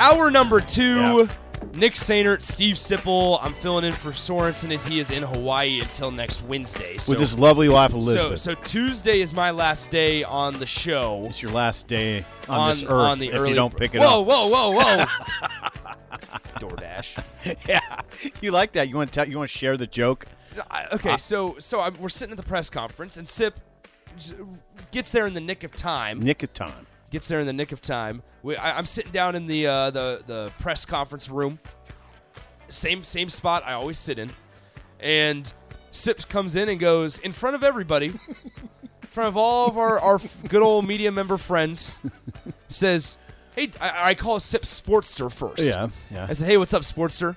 Hour number two. Nick Sainert, Steve Sipple. I'm filling in for Sorensen as he is in Hawaii until next Wednesday. So, With his lovely wife Elizabeth. so Tuesday is my last day on the show. it's your last day on, on, this earth on the if early you don't pick it whoa, up. Whoa, whoa, whoa, whoa! DoorDash. yeah, you like that? You want to tell? You want to share the joke? I- okay, so so I'm, we're sitting at the press conference, and Sip gets there in the nick of time. Nick of time. Gets there in the nick of time. We, I, I'm sitting down in the uh, the the press conference room. Same same spot I always sit in, and Sips comes in and goes in front of everybody, in front of all of our, our good old media member friends, says, "Hey, I, I call Sips Sportster first. Yeah, yeah. I said, "Hey, what's up, Sportster?"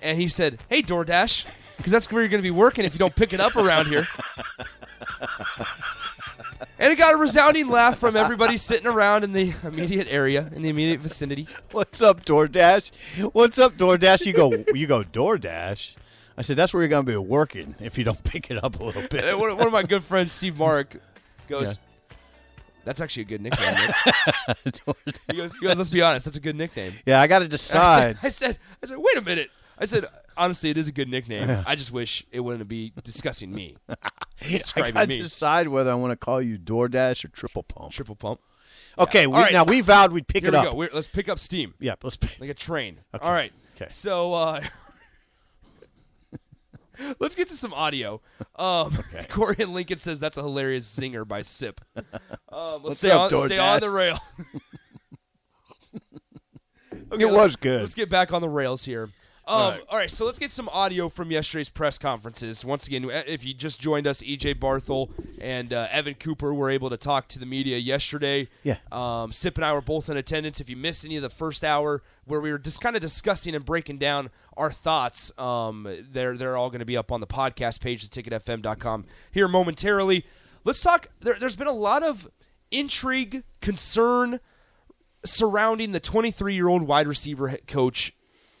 And he said, "Hey, DoorDash, because that's where you're going to be working if you don't pick it up around here." And it got a resounding laugh from everybody sitting around in the immediate area, in the immediate vicinity. What's up, DoorDash? What's up, DoorDash? You go. you go, DoorDash. I said that's where you're gonna be working if you don't pick it up a little bit. Uh, and one, of my good friends, Steve Mark, goes, Yeah. "That's actually a good nickname." Nick." he, goes, he goes, "Let's be honest, that's a good nickname." yeah, I got to decide. I said, I said, I said, wait a minute. I said, honestly, it is a good nickname. I just wish it wouldn't be discussing me, I describing to me. decide whether I want to call you DoorDash or Triple Pump. Triple pump. Okay, we, All right. now we vowed we'd pick Here it we up. go. We're, let's pick up steam yeah, let's. like a train. Okay. All right. Okay. So uh, let's get to some audio. Um, Corey and Lincoln says that's a hilarious zinger by Sip. Um, let's stay, up, on, stay on the rail. Okay, It let's- was good. Let's get back on the rails here. Um, All right. all right, so let's get some audio from yesterday's press conferences. Once again, if you just joined us, EJ Barthel and uh, Evan Cooper were able to talk to the media yesterday. Yeah. Um, Sip and I were both in attendance. If you missed any of the first hour where we were just kind of discussing and breaking down our thoughts, um, they're they're all going to be up on the podcast page, theticketfm.com here momentarily. Let's talk. There, there's been a lot of intrigue, concern surrounding the 23 year old wide receiver coach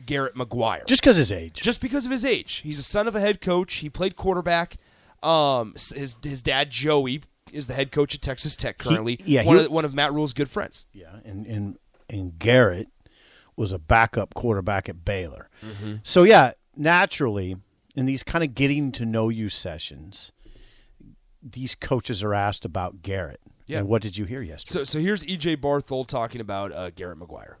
Garrett McGuire Just because his age. just because of his age. He's a son of a head coach. He played quarterback. Um, his his dad Joey is the head coach at Texas Tech currently. yeah, one he- of one of Matt Rhule's good friends. Yeah, and and and Garrett was a backup quarterback at Baylor. Mm-hmm. So yeah, naturally, in these kind of getting to know you sessions, these coaches are asked about Garrett. Yeah. And what did you hear yesterday? So so here's EJ Barthel talking about uh, Garrett McGuire.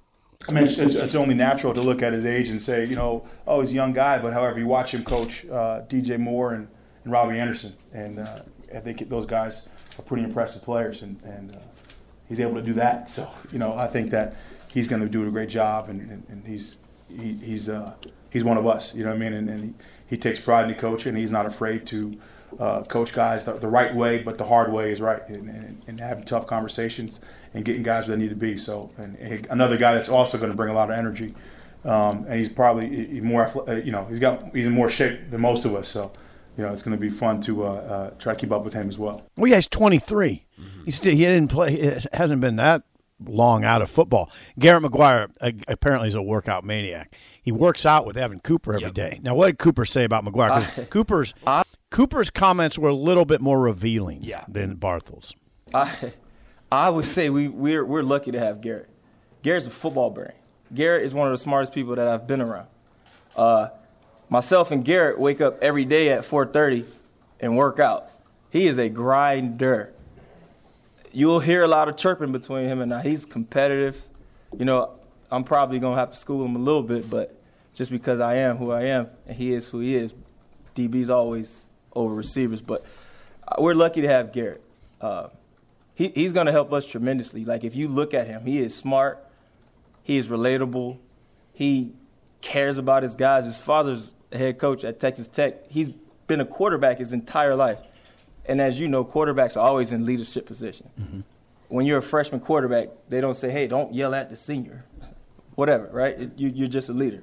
I mean, it's, it's, it's only natural to look at his age and say, you know, oh, he's a young guy. But however, you watch him coach uh, DJ Moore and, and Robbie Anderson, and uh, I think those guys are pretty impressive players, and, and uh, he's able to do that. So, you know, I think that he's going to do a great job, and, and, and he's he, he's uh, he's one of us. You know what I mean? And, he, he takes pride in the coaching. and He's not afraid to uh, coach guys the, the right way, but the hard way is right, and, and having tough conversations and getting guys where they need to be. So, and, and another guy that's also going to bring a lot of energy, um, and he's probably he- he's more, uh, you know, he's got he's in more shape than most of us. So, you know, it's going to be fun to uh, uh, try to keep up with him as well. well, yeah, he's 23. He's still, he didn't play. He hasn't been that long out of football. Garrett McGuire uh, apparently is a workout maniac. He works out with Evan Cooper every Yep. day. Now, what did Cooper say about McGuire? 'Cause Cooper's Cooper's comments were a little bit more revealing Yeah. than Barthel's. I, I would say we we're we're lucky to have Garrett. Garrett's a football brain. Garrett is one of the smartest people that I've been around. Uh, myself and Garrett wake up every day at 4:30 and work out. He is a grinder. You'll hear a lot of chirping between him and I. He's competitive. You know, I'm probably gonna have to school him a little bit, but just because I am who I am and he is who he is, DB's always over receivers. But uh, we're lucky to have Garrett. Uh, he, he's going to help us tremendously. Like if you look at him, he is smart, he is relatable, he cares about his guys. His father's a head coach at Texas Tech. He's been a quarterback his entire life. And as you know, quarterbacks are always in leadership position. Mm-hmm. When you're a freshman quarterback, they don't say, "Hey, don't yell at the senior," whatever, right? It- you, you're just a leader,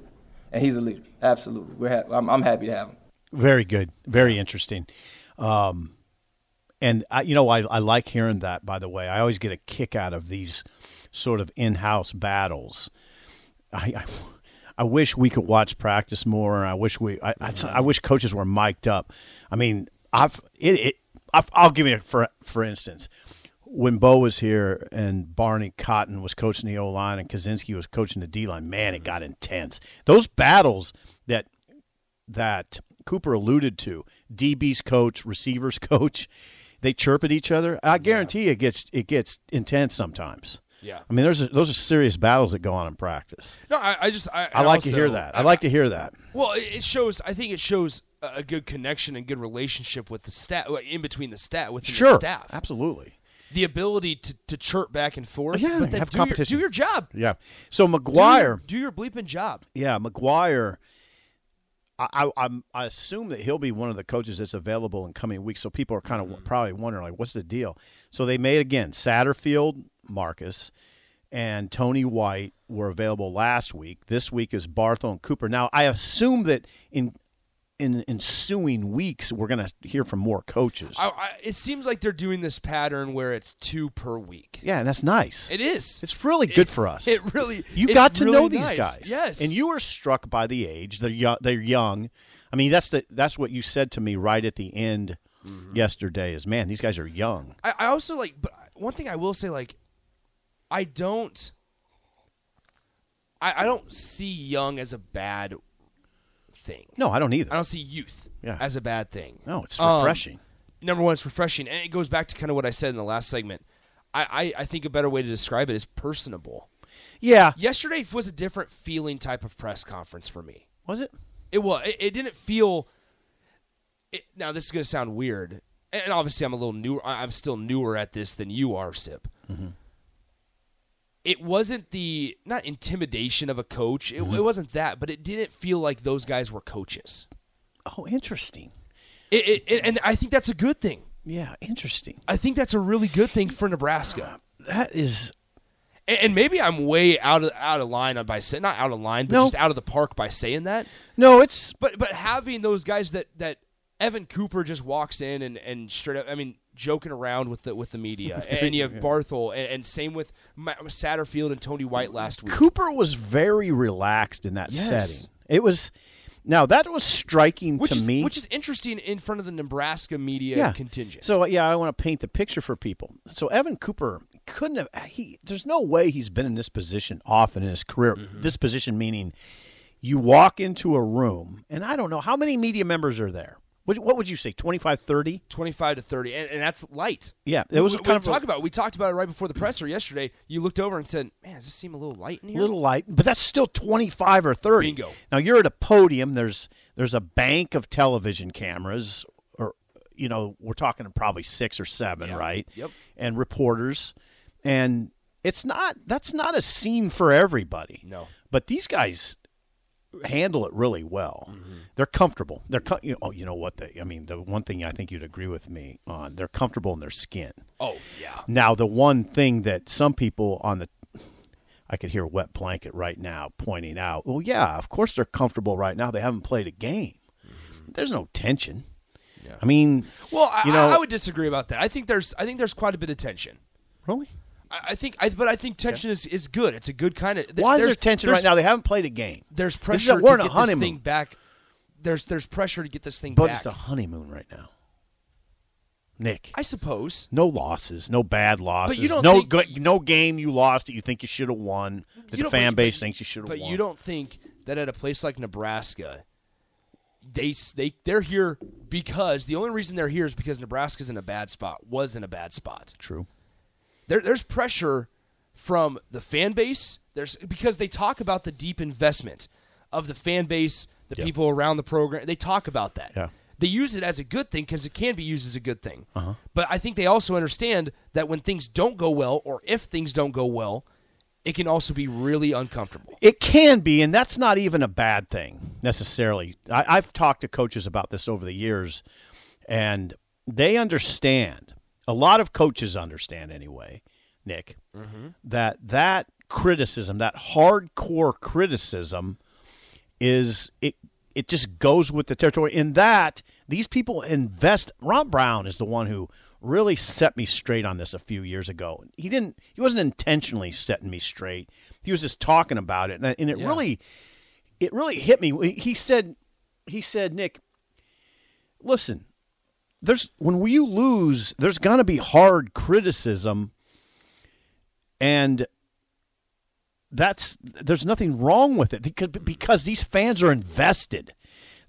and he's a leader. Absolutely, we're ha- I'm, I'm happy to have him. Very good. Very interesting. Um, and I, you know, I, I like hearing that. By the way, I always get a kick out of these sort of in-house battles. I, I, I wish we could watch practice more. I wish we. I, I, I wish coaches were mic'd up. I mean, I've it. it I've, I'll give you a, for for instance. When Bo was here and Barney Cotton was coaching the O line and Kaczenski was coaching the D line, man, it mm-hmm. got intense. Those battles that that Cooper alluded to, DB's coach, receivers coach, they chirp at each other. I guarantee it gets it gets intense sometimes. Yeah. I mean, there's a, those are serious battles that go on in practice. No, I, I just I, I like to hear that. I like to hear that. Well, it shows. I think it shows a good connection and good relationship with the staff, in between the staff, with Sure, the staff. absolutely. The ability to, to chirp back and forth. Yeah, but then have do your, competition. do your job. Yeah. So Do your, McGuire, do your bleeping job. yeah, McGuire. I, I I'm I assume that he'll be one of the coaches that's available in coming weeks. So people are kind of Mm-hmm. probably wondering like, what's the deal? So they made again Satterfield, Marcus, and Tony White were available last week. This week is Barthel and Cooper. Now I assume that in in ensuing weeks we're going to hear from more coaches. I, I, it seems like they're doing this pattern where it's two per week. yeah, and that's nice. It is. It's really good for us. It really. You got to really know these nice. guys. Yes. And you were struck by the age. They're young. They're young. I mean, that's the that's what you said to me right at the end Mm-hmm. yesterday. Is man, these guys are young. I, I also like, but one thing I will say, like, I don't, I, I don't see young as a bad thing. No, I don't either. I don't see youth Yeah. as a bad thing. no, it's Um, refreshing. number one, it's refreshing, and it goes back to kind of what I said in the last segment. I, I, I think a better way to describe it is personable. yeah. Yesterday was a different feeling type of press conference for me. Was it? It was. It, it didn't feel. It, now this is going to sound weird, and obviously I'm a little newer. I'm still newer at this than you are, Sip. It wasn't the not intimidation of a coach. It, mm-hmm. it wasn't that, but it didn't feel like those guys were coaches. Oh, interesting. It, it, and I think that's a good thing. Yeah, interesting. I think that's a really good thing for Nebraska. Uh, that is. And, and maybe I'm way out of out of line by saying not out of line, but No. just out of the park by saying that. No, it's But but having those guys that that Evan Cooper just walks in and, and straight up, I mean, joking around with the with the media, and you have Barthel, and, and same with Ma- Satterfield and Tony White last week. Cooper was very relaxed in that Yes. setting. It was. Now that was striking Which to is me. which is interesting in front of the Nebraska media contingent. So yeah, I want to paint the picture for people. So Evan Cooper couldn't have. He there's no way he's been in this position often in his career. Mm-hmm. This position meaning you walk into a room, and I don't know how many media members are there. What, what would you say, 25, 30? 25 to 30 and, and that's light Yeah, it was we, kind we of a- talk about it. we talked about it right before the presser yesterday you looked over and said man does this seem a little light in A here little light, but that's still 25 or 30. Bingo. Now you're at a podium. There's there's a bank of television cameras, or you know, we're talking probably six or seven, Yeah. right? Yep. And reporters, and it's not that's not a scene for everybody. No. but these guys handle it really well. Mm-hmm. They're comfortable. They're co- you know, oh, you know what they. I mean, the one thing I think you'd agree with me on. They're comfortable in their skin. oh yeah Now, the one thing that some people on the I could hear Wet Blanket right now pointing out, well, yeah, of course they're comfortable right now. They haven't played a game. There's no tension. Yeah. I mean, well I, you know, I, I would disagree about that i think there's i think there's quite a bit of tension really? I, think I, but I think tension is, is good it's a good kind of Why is there tension right now? They haven't played a game. there's pressure a- to get this thing back there's there's pressure to get this thing But back it's a honeymoon right now. Nick, I suppose no losses, no bad losses. but you don't no good, no game you lost that you think you should have won. That the fan base but- thinks you should have But won. you don't think that at a place like Nebraska, they they they're here because the only reason they're here is because Nebraska's in a bad spot. Was in a bad spot. True. There, there's pressure from the fan base. There's because they talk about the deep investment of the fan base, the Yeah. people around the program. They talk about that. Yeah. They use it as a good thing because it can be used as a good thing. Uh-huh. But I think they also understand that when things don't go well, or if things don't go well, it can also be really uncomfortable. It can be, and that's not even a bad thing necessarily. I, I've talked to coaches about this over the years, and they understand. A lot of coaches understand anyway, Nick, mm-hmm. that that criticism, that hardcore criticism, is it. It just goes with the territory. In that, these people invest. Ron Brown is the one who really set me straight on this a few years ago. He didn't. He wasn't intentionally setting me straight. He was just talking about it, and, and it Yeah. really, it really hit me. He said, he said, Nick, listen, there's when you lose, there's gonna be hard criticism, and that's there's nothing wrong with it because because these fans are invested.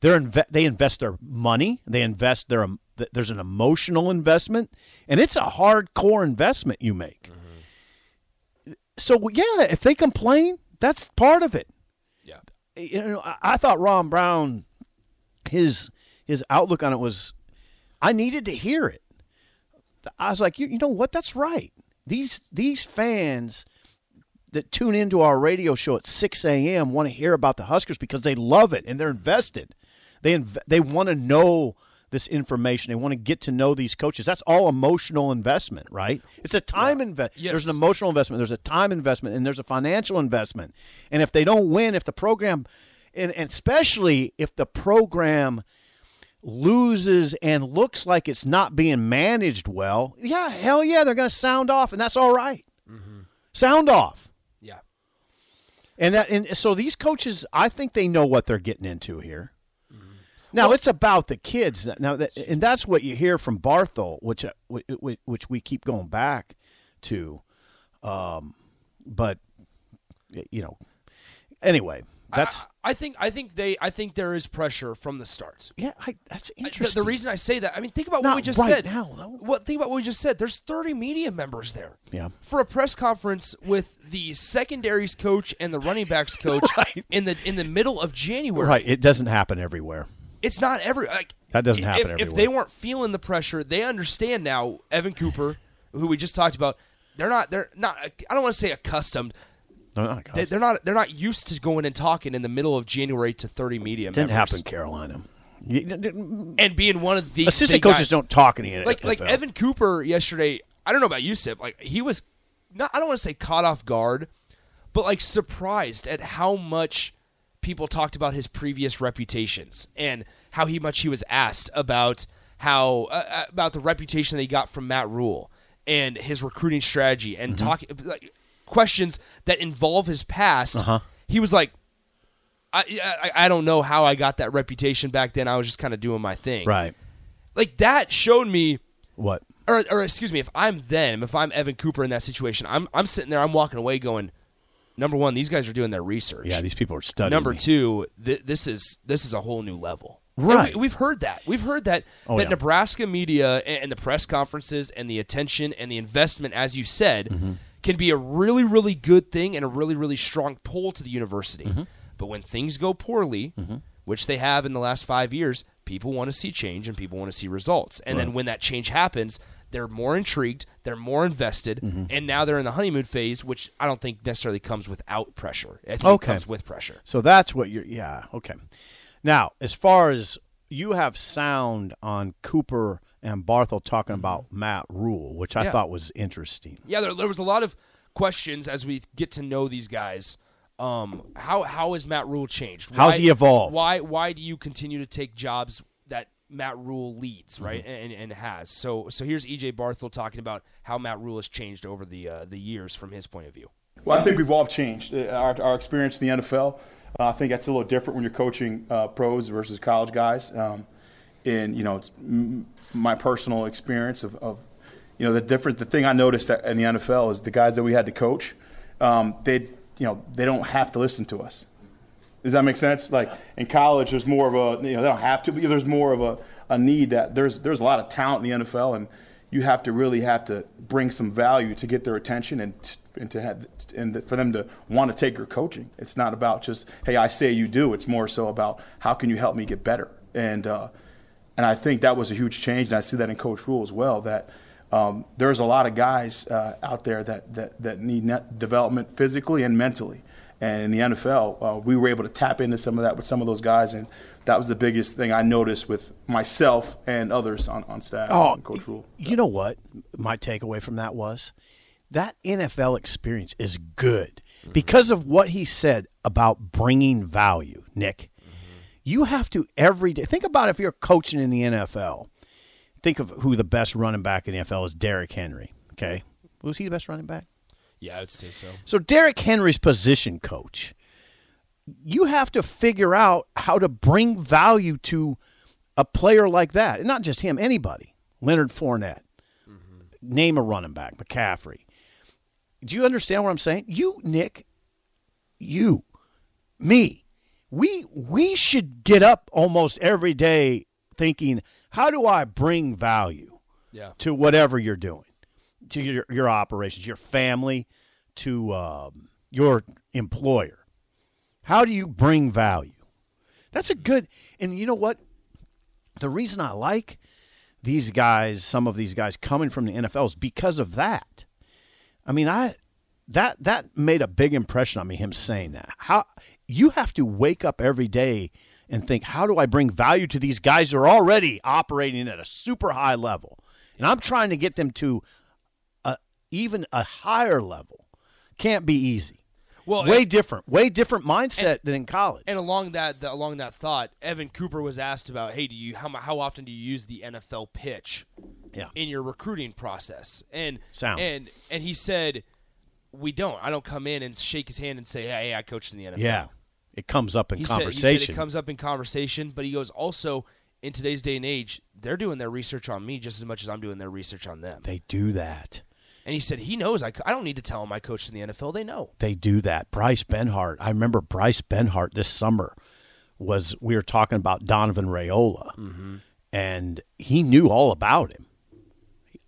They're inve- they invest their money, they invest their there's an emotional investment, and it's a hardcore investment you make. Mm-hmm. So yeah, if they complain, that's part of it. Yeah. You know, I, I thought Ron Brown, his his outlook on it was, I needed to hear it. I was like, you, you know what? That's right. These these fans that tune into our radio show at 6 a.m. want to hear about the Huskers because they love it and they're invested. They inv- they want to know this information. They want to get to know these coaches. That's all emotional investment, right? It's a time investment. Yes. There's an emotional investment. There's a time investment, and there's a financial investment. And if they don't win, if the program, and, and especially if the program loses and looks like it's not being managed well, yeah, hell yeah, they're going to sound off, and that's all right. Sound off. Yeah. And that, and so these coaches, I think they know what they're getting into here. Now it's about the kids. Now, that, and that's what you hear from Barthel, which uh, which, which we keep going back to. Um, but you know, anyway, that's I, I think I think they I think there is pressure from the start. yeah, I, that's I- interesting. The, the reason I say that, I mean, think about Not what we just right said. now, though. What think about what we just said? There's 30 media members there. Yeah. For a press conference with the secondaries coach and the running backs coach Right. in the in the middle of January. right, it doesn't happen everywhere. It's not every like That doesn't happen If, if everywhere. they weren't feeling the pressure, they understand now. Evan Cooper, who we just talked about, they're not. They're not. I don't want to say accustomed. No, not They, they're not. They're not used to going and talking in the middle of January to 30 media didn't members. happen, Carolina. And being one of the Assistant coaches guys. don't talk the like like Evan Cooper yesterday. I don't know about you, Sip. Like he was not. I don't want to say caught off guard, but like surprised at how much people talked about his previous reputations and how he much he was asked about how uh, uh, about the reputation that he got from Matt Rhule and his recruiting strategy and Mm-hmm. talking like questions that involve his past. Uh-huh. He was like. I, I I don't know how I got that reputation back then. I was just kind of doing my thing. right. Like that showed me What? or, or excuse me, if I'm them, if I'm Evan Cooper in that situation, I'm I'm sitting there, I'm walking away going, number one, these guys are doing their research. Yeah, these people are studying. number me. two, th- this is this is a whole new level. And Right. we, have heard that. We've heard that Oh, that yeah. Nebraska media and, and the press conferences and the attention and the investment, as you said, Mm-hmm. Can be a really really good thing and a really really strong pull to the university. Mm-hmm. But when things go poorly, which they have in the last five years, people want to see change and people want to see results. And then when that change happens, they're more intrigued, they're more invested, Mm-hmm. and now they're in the honeymoon phase, which I don't think necessarily comes without pressure. I think Okay. it comes with pressure. So that's what you're. Yeah. Okay. Now, as far as you have sound on Cooper and Barthel talking about Matt Rhule, which I Mm-hmm. Yeah. thought was interesting. Yeah, there, there was a lot of questions as we get to know these guys. Um, how how has Matt Rhule changed? How's he evolved? Why why do you continue to take jobs that Matt Rhule leads, Mm-hmm. right, and, and has? So so here's EJ Barthel talking about how Matt Rhule has changed over the uh, the years from his point of view. Well, I think we've all changed. Uh, Our, our experience in the NFL, uh, I think that's a little different when you're coaching uh, pros versus college guys. Um, and you know, my personal experience of, of, you know, the different. The thing I noticed that in the NFL is the guys that we had to coach, um, they, you know, they don't have to listen to us. Does that make sense? Like in college, there's more of a you know they don't have to, but there's more of a, a need that there's there's a lot of talent in the NFL, and you have to really have to bring some value to get their attention and t- and to have and for them to want to take your coaching. It's not about just hey I say you do. It's more so about how can you help me get better and uh, and I think that was a huge change, and I see that in Coach Rhule as well. That um, there's a lot of guys uh, out there that, that, that need net development physically and mentally. And in the NFL, uh, we were able to tap into some of that with some of those guys. And that was the biggest thing I noticed with myself and others on, on staff. Oh, Coach Rhule. You know what? My takeaway from that was that NFL experience is good because of what he said about bringing value, Nick. You have to every day think about if you're coaching in the NFL. Think of who the best running back in the NFL is Derrick Henry. Okay. Was he the best running back? Yeah, I would say so. So Derrick Henry's position coach, you have to figure out how to bring value to a player like that, and not just him, anybody. Leonard Fournette, mm-hmm. name a running back, McCaffrey. Do you understand what I'm saying? You, Nick, you, me, we we should get up almost every day thinking, how do I bring value? Yeah. to whatever you're doing, to your, your operations, your family, to um, your employer. How do you bring value? That's a good, and you know what? The reason I like these guys, some of these guys coming from the NFL, is because of that. I mean, I that that made a big impression on me. Him saying that. How you have to wake up every day and think, how do I bring value to these guys who are already operating at a super high level, and I'm trying to get them to a, even a higher level. Can't be easy. Well, way and- different, way different mindset than in college. And along that, that along that thought, Evan Cooper was asked about, hey, do you how how often do you use the NFL pitch yeah, in your recruiting process? And Sound. and and he said, we don't. I don't come in and shake his hand and say, hey, I coached in the NFL. yeah. It comes up in He said, conversation. he said it comes up in conversation, but he goes also in today's day and age, they're doing their research on me just as much as I'm doing their research on them. they do that. And he said he knows. I, I don't need to tell him I coached in the NFL. They know. they do that. Bryce Benhart. I remember Bryce Benhart this summer was we were talking about Donovan Raiola, Mm-hmm. and he knew all about him.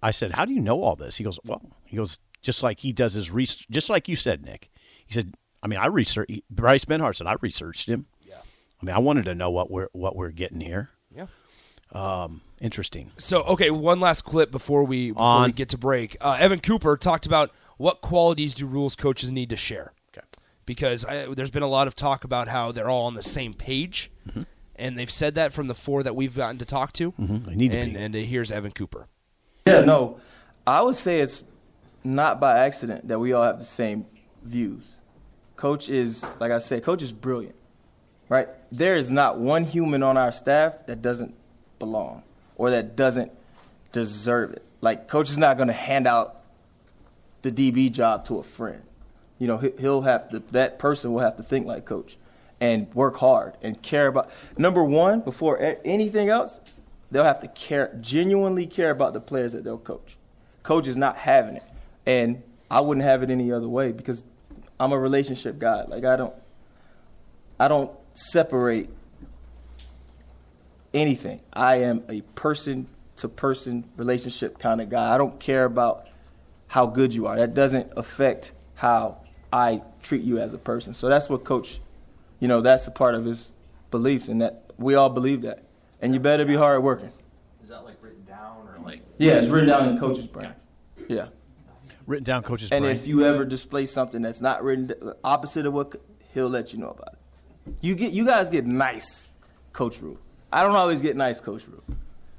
I said, "How do you know all this?" He goes, "Well, he goes just like he does his research, just like you said, Nick." He said, "I mean, I researched." Bryce Benhart said, "I researched him. Yeah. I mean, I wanted to know what we're what we're getting here. Yeah. Um, Interesting. So okay, one last clip before we before On. we get to break. Uh, Evan Cooper talked about what qualities do Rhule's coaches need to share. Okay. Because I, there's been a lot of talk about how they're all on the same page, and they've said that from the four that we've gotten to talk to. Mhm, they need to and, be. And uh, here's Evan Cooper. Yeah, no, I would say it's not by accident that we all have the same views. Coach is, like I said, coach is brilliant, right? There is not one human on our staff that doesn't belong or that doesn't deserve it. Like, coach is not going to hand out the DB job to a friend. You know, he- he'll have to, that person will have to think like coach and work hard and care about, number one, before anything else, they'll have to care, genuinely care about the players that they'll coach. Coach is not having it. And I wouldn't have it any other way because I'm a relationship guy. Like, I don't, I don't separate anything. I am a person to person relationship kind of guy. I don't care about how good you are. That doesn't affect how I treat you as a person. So that's what coach, you know, that's a part of his beliefs and that we all believe that. And you better be hard working. Is that like written down or like? Yeah, it's written down in coach's brain. Yeah. Written down, coach's And brain. if you ever display something that's not written opposite of what he'll let you know about it. You get you guys get nice coach Rhule. I don't always get nice coach Rhule,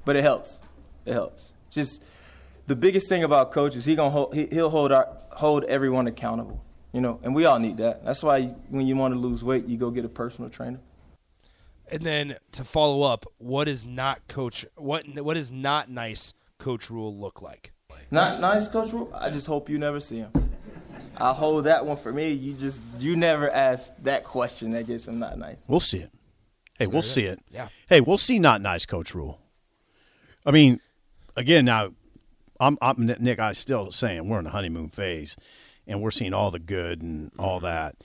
but it helps. It helps. Just the biggest thing about coach is he gonna hold he, he'll hold our hold everyone accountable. You know, and we all need that. That's why you, when you want to lose weight, you go get a personal trainer. And then to follow up, what is not coach what what does not nice coach Rhule look like? Not nice, Coach Rhule. I just hope you never see him. I'll hold that one for me. You just you never ask that question that gets him not nice. We'll see it. Hey, we'll see it. Yeah. Hey, we'll see. Not nice, Coach Rhule. I mean, again, now, I'm, I'm Nick. I still saying we're in the honeymoon phase, and we're seeing all the good and all that.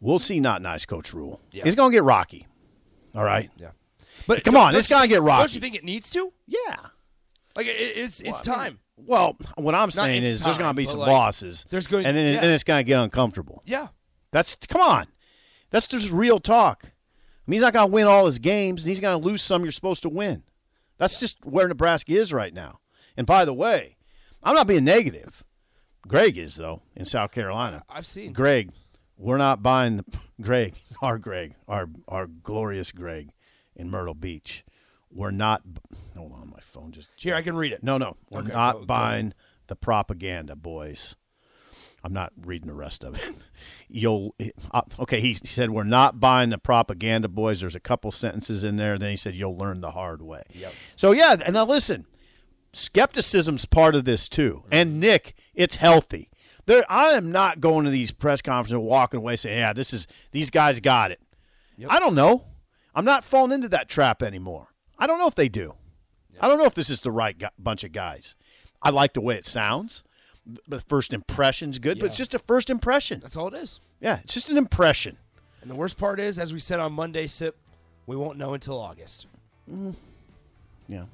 We'll see. Not nice, Coach Rhule. Yeah. It's gonna get rocky. All right. Yeah. But Come don't- on, don't it's you gonna get rocky. Don't you think it needs to? Yeah. Like it, it's it's Well, I time. Well, what I'm saying it's is there's time, gonna be some like, losses. there's going- and then it- yeah. then it's gonna get uncomfortable. yeah. That's come on. That's just real talk. I mean, he's not going to win all his games. and He's going to lose some you're supposed to win. That's just where Nebraska is right now. And by the way, I'm not being negative. Greg is though in South Carolina. I've seen. Greg, we're not buying the Greg, our Greg, our our glorious Greg in Myrtle Beach. We're not. Hold on, my phone just. Here, I can read it. No, no, we're Okay, not go- go buying the propaganda, boys. I'm not reading the rest of it. You'll uh, okay. He said we're not buying the propaganda, boys. There's a couple sentences in there. Then he said you'll learn the hard way. Yep. So yeah, and now listen, skepticism's part of this too. And Nick, it's healthy. There, I am not going to these press conferences and walking away saying, "Yeah, this is these guys got it." I don't know. I'm not falling into that trap anymore. I don't know if they do. I don't know if this is the right bunch of guys. I like the way it sounds. The first impression's good, but it's just a first impression. That's all it is. Yeah, it's just an impression. And the worst part is, as we said on Monday, Sip, we won't know until August. Mm. Yeah.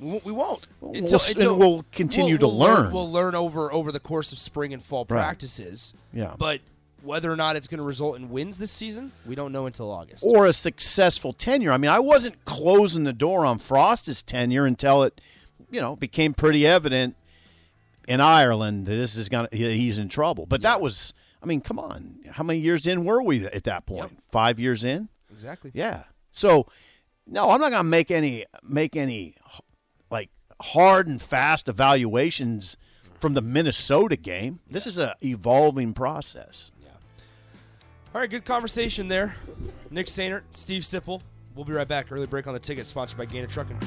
We won't. We won't. We'll s- and we'll continue to we'll learn. We'll learn over over the course of spring and fall Right. practices. Yeah. But whether or not it's going to result in wins this season, we don't know until August. Or a successful tenure. I mean, I wasn't closing the door on Frost's tenure until it, you know, became pretty evident in Ireland that this is gonna he's in trouble. But that was, I mean, come on, how many years in were we at that point? Five years in. exactly. Yeah. So, no, I'm not going to make any make any like hard and fast evaluations from the Minnesota game. This is a evolving process. All right, good conversation there. Nick Sainert, Steve Sipple. We'll be right back. Early break on the ticket, sponsored by Gainer Trucking.